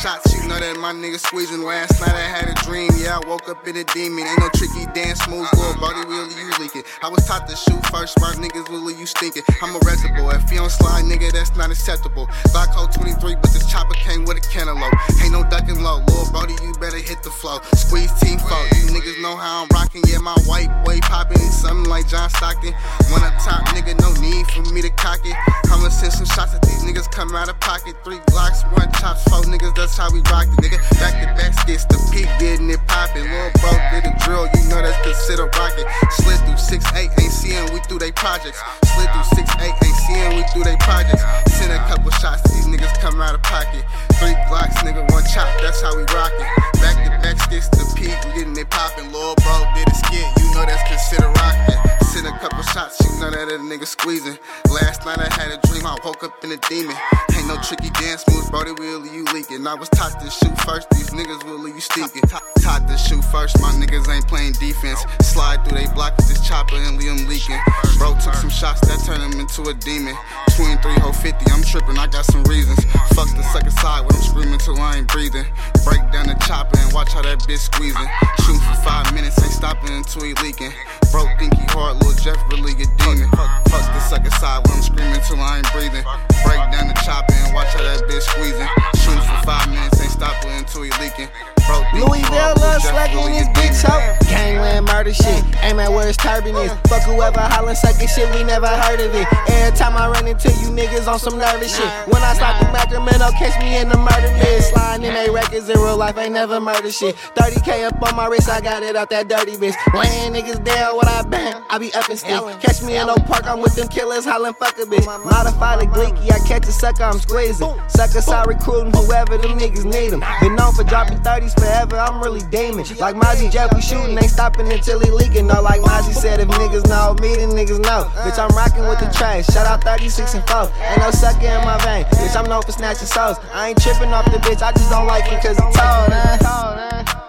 shots, you know that my nigga squeezing. Last night I had a dream, yeah, I woke up in a demon. Ain't no tricky dance moves, little body really you leaking. I was taught to shoot first, smart niggas really you stinking. I'm a reservoir, if you don't slide, nigga, that's not acceptable. Glock 23, but this chopper came with a cantaloupe. Ain't no ducking low, little body, you better hit the flow. Squeeze team foe, you niggas know how I'm rocking. Yeah, my white boy popping, something like John Stockton. One up top, nigga, no need for me to cock it. I'ma send some shots at these niggas come out of pocket. Three blocks, one chops, four niggas, that's how we rock it, nigga. Back to back skits, the peak getting it poppin'. Lil' bro did a drill, you know that's considered rocket. Slid through 6-8, ain't seeing we through they projects. Slid through 6-8, ain't seeing we through they projects. Send a couple shots, these niggas come out of pocket. Three blocks, nigga, one chop, that's how we rock it. Back to back skits, the peak, getting it poppin'. Lil' bro did a skit, you know that's considered rockin'. Send a couple shots, you know that a nigga squeezing. Last night I had a dream, I woke up in a demon. Ain't no tricky dance moves, bro, they you leaking. I was taught to shoot first, these niggas really you stinking. Taught to shoot first, my niggas ain't playing defense. Slide through they block with this chopper and leave them leaking. Bro took some shots that turned him into a demon. 23 ho 50, I'm tripping, I got some reasons. Fuck the second side when I'm screaming till I ain't breathing. Break down the chopper and watch how that bitch squeezing. Shooting for five minutes, ain't stopping until he leaking. Bro think he hard, little Jeff really a demon. Fuck, the second side when I'm screaming till I ain't breathing. Break down the chopper how that bitch squeezing. Shooting for five minutes, ain't stopping until he leaking. Bro think Louis he Bell hard, little love slacking really this bitch out. Gangland murder shit. Aim at where it's turbine is. Uh. Fuck whoever hollin' suckin' shit, we never heard of it. Every time I run into you niggas on some nervous shit. When I start the Sacramento, catch me in the murder list. Sliding in they records in real life, ain't never murder shit. 30k up on my wrist, I got it out that dirty bitch. Laying niggas down, what I bang, I be up and still. Catch me in no park, I'm with them killers, hollin' fuck a bitch. Modify the gleeky, I catch a sucker, I'm squeezing. Sucker side recruiting whoever them niggas need 'em. Been known for dropping 30s forever, I'm really demon. Like Mozzie Jeff, we shooting, ain't stopping until he leaking. No, like Mozzy said, if niggas know me, then niggas know. Bitch, I'm rocking with the trash. Shout out 36 and 4. Ain't no sucker in my vein. Bitch, I'm known for snatching souls. I ain't tripping off the bitch, I just don't like it cause it's tall.